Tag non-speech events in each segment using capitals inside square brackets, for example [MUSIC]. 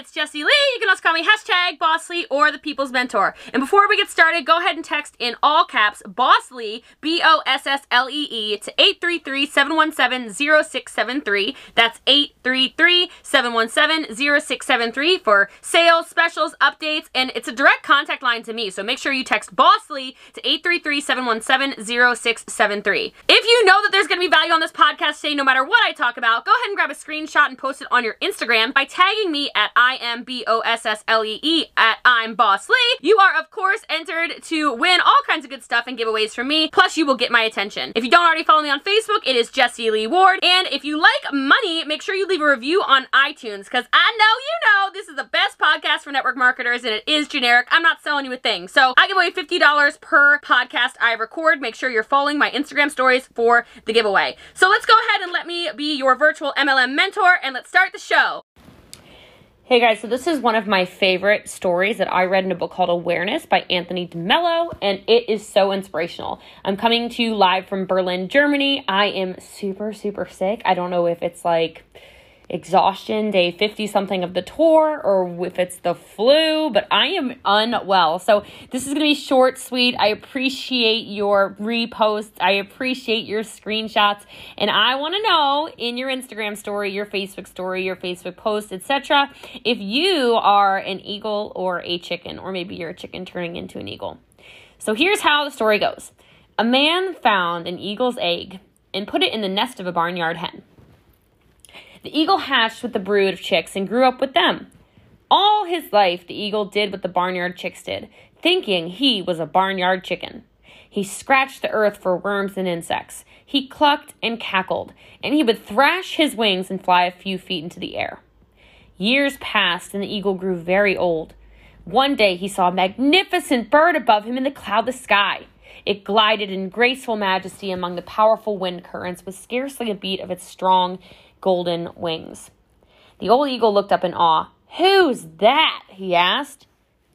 It's Jessie Lee. You can also call me hashtag Boss Lee or the People's Mentor. And before we get started, go ahead and text in all caps Boss Lee, B O S S L E E, to 833 717 0673. That's 833 717 0673 for sales, specials, updates, and it's a direct contact line to me. So make sure you text Boss Lee to 833 717 0673. If you know that there's going to be value on this podcast today, no matter what I talk about, go ahead and grab a screenshot and post it on your Instagram by tagging me at I M B O S S L E E at I'm Boss Lee. You are, of course, entered to win all kinds of good stuff and giveaways from me. Plus, you will get my attention. If you don't already follow me on Facebook, it is Jessie Lee Ward. And if you like money, make sure you leave a review on iTunes because I know you know this is the best podcast for network marketers and it is generic. I'm not selling you a thing. So I give away $50 per podcast I record. Make sure you're following my Instagram stories for the giveaway. So let's go ahead and let me be your virtual MLM mentor and let's start the show. Hey guys, so this is one of my favorite stories that I read in a book called Awareness by Anthony DeMello, and it is so inspirational. I'm coming to you live from Berlin, Germany. I am super, super sick. I don't know if it's like exhaustion, day 50 something of the tour, or if it's the flu, but I am unwell. So this is going to be short, sweet. I appreciate your reposts. I appreciate your screenshots. And I want to know in your Instagram story, your Facebook story, your Facebook post, etc., if you are an eagle or a chicken, or maybe you're a chicken turning into an eagle. So here's how the story goes A man found an eagle's egg and put it in the nest of a barnyard hen. The eagle hatched with the brood of chicks and grew up with them. All his life, the eagle did what the barnyard chicks did, thinking he was a barnyard chicken. He scratched the earth for worms and insects. He clucked and cackled, and he would thrash his wings and fly a few feet into the air. Years passed, and the eagle grew very old. One day he saw a magnificent bird above him in the cloudless sky. It glided in graceful majesty among the powerful wind currents with scarcely a beat of its strong golden wings. The old eagle looked up in awe. Who's that? he asked.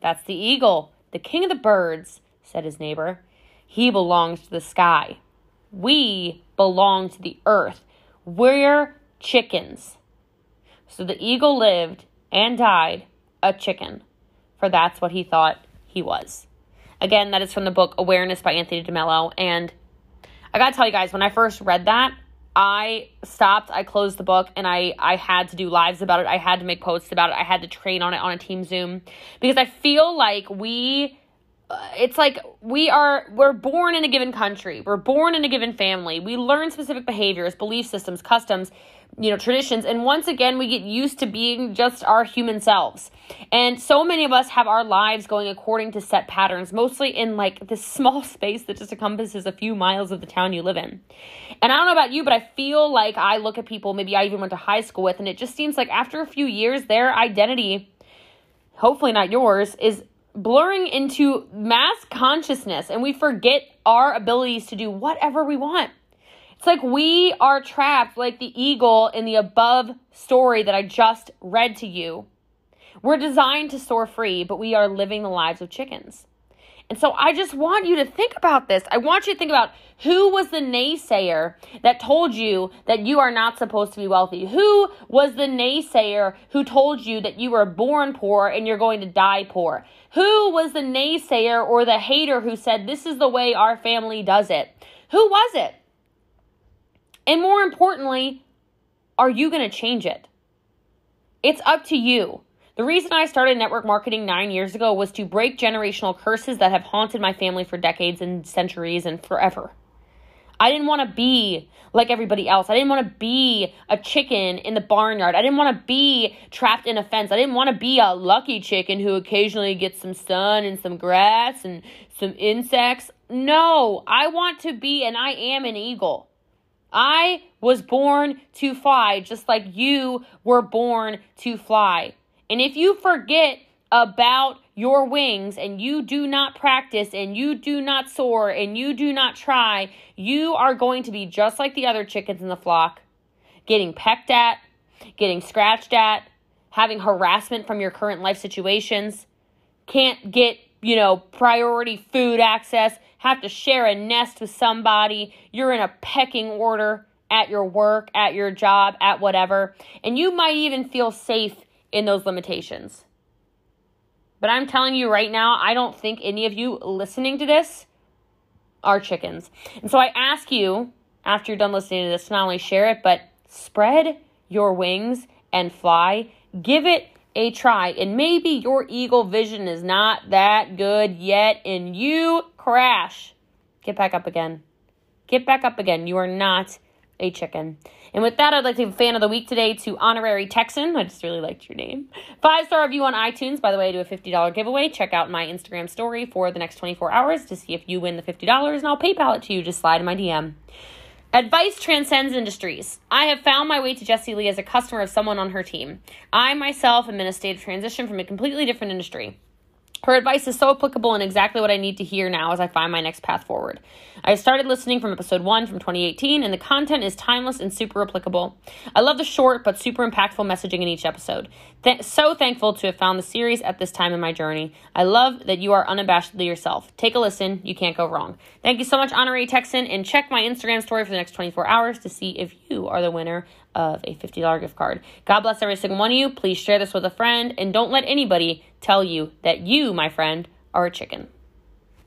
That's the eagle, the king of the birds, said his neighbor. He belongs to the sky. We belong to the earth. We're chickens. So the eagle lived and died a chicken, for that's what he thought he was. Again, that is from the book Awareness by Anthony DeMello. And I gotta tell you guys, when I first read that, I stopped, I closed the book, and I, I had to do lives about it. I had to make posts about it. I had to train on it on a team Zoom because I feel like we it's like we are we're born in a given country. We're born in a given family. We learn specific behaviors belief systems customs you know traditions and once again we get used to being just our human selves. And so many of us have our lives going according to set patterns mostly in like this [LAUGHS] small space that just encompasses a few miles of the town you live in. And i don't know about you but i feel like i look at people maybe i even went to high school with and it just seems like after a few years their identity hopefully not yours is blurring into mass consciousness and we forget our abilities to do whatever we want it's like we are trapped like the eagle in the above story that I just read to you. We're designed to soar free, but we are living the lives of chickens. And so I just want you to think about this. I want you to think about who was the naysayer that told you that you are not supposed to be wealthy? Who was the naysayer who told you that you were born poor and you're going to die poor? Who was the naysayer or the hater who said this is the way our family does it? Who was it? And more importantly, are you going to change it? It's up to you. The reason I started network marketing nine years ago was to break generational curses that have haunted my family for decades and centuries and forever. I didn't want to be like everybody else. I didn't want to be a chicken in the barnyard. I didn't want to be trapped in a fence. I didn't want to be a lucky chicken who occasionally gets some sun and some grass and some insects. No, I want to be, and I am an eagle. I was born to fly just like you were born to fly. And if you forget about your wings and you do not practice and you do not soar and you do not try, you are going to be just like the other chickens in the flock, getting pecked at, getting scratched at, having harassment from your current life situations, can't get, you know, priority food access, have to share a nest with somebody, you're in a pecking order at your work, at your job, at whatever, and you might even feel safe in those limitations. But I'm telling you right now, I don't think any of you listening to this are chickens. And so I ask you, after you're done listening to this, not only share it, but spread your wings and fly. Give it a try. And maybe your eagle vision is not that good yet, and you crash. Get back up again. Get back up again. You are not a chicken. And with that, I'd like to give fan of the week today to Honorary Texan. I just really liked your name. Five star review on iTunes. By the way, I do a $50 giveaway. Check out my Instagram story for the next 24 hours to see if you win the $50 and I'll PayPal it to you. Just slide in my DM. Advice transcends industries. I have found my way to Jessie Lee as a customer of someone on her team. I myself am in a state of transition from a completely different industry. Her advice is so applicable and exactly what I need to hear now as I find my next path forward. I started listening from episode 1 from 2018, and the content is timeless and super applicable. I love the short but super impactful messaging in each episode. Th- so thankful to have found the series at this time in my journey. I love that you are unabashedly yourself. Take a listen, you can't go wrong. Thank you so much, Honorary Texan, and check my Instagram story for the next 24 hours to see if you are the winner of a $50 gift card. God bless every single one of you. Please share this with a friend and don't let anybody tell you that you, my friend, are a chicken.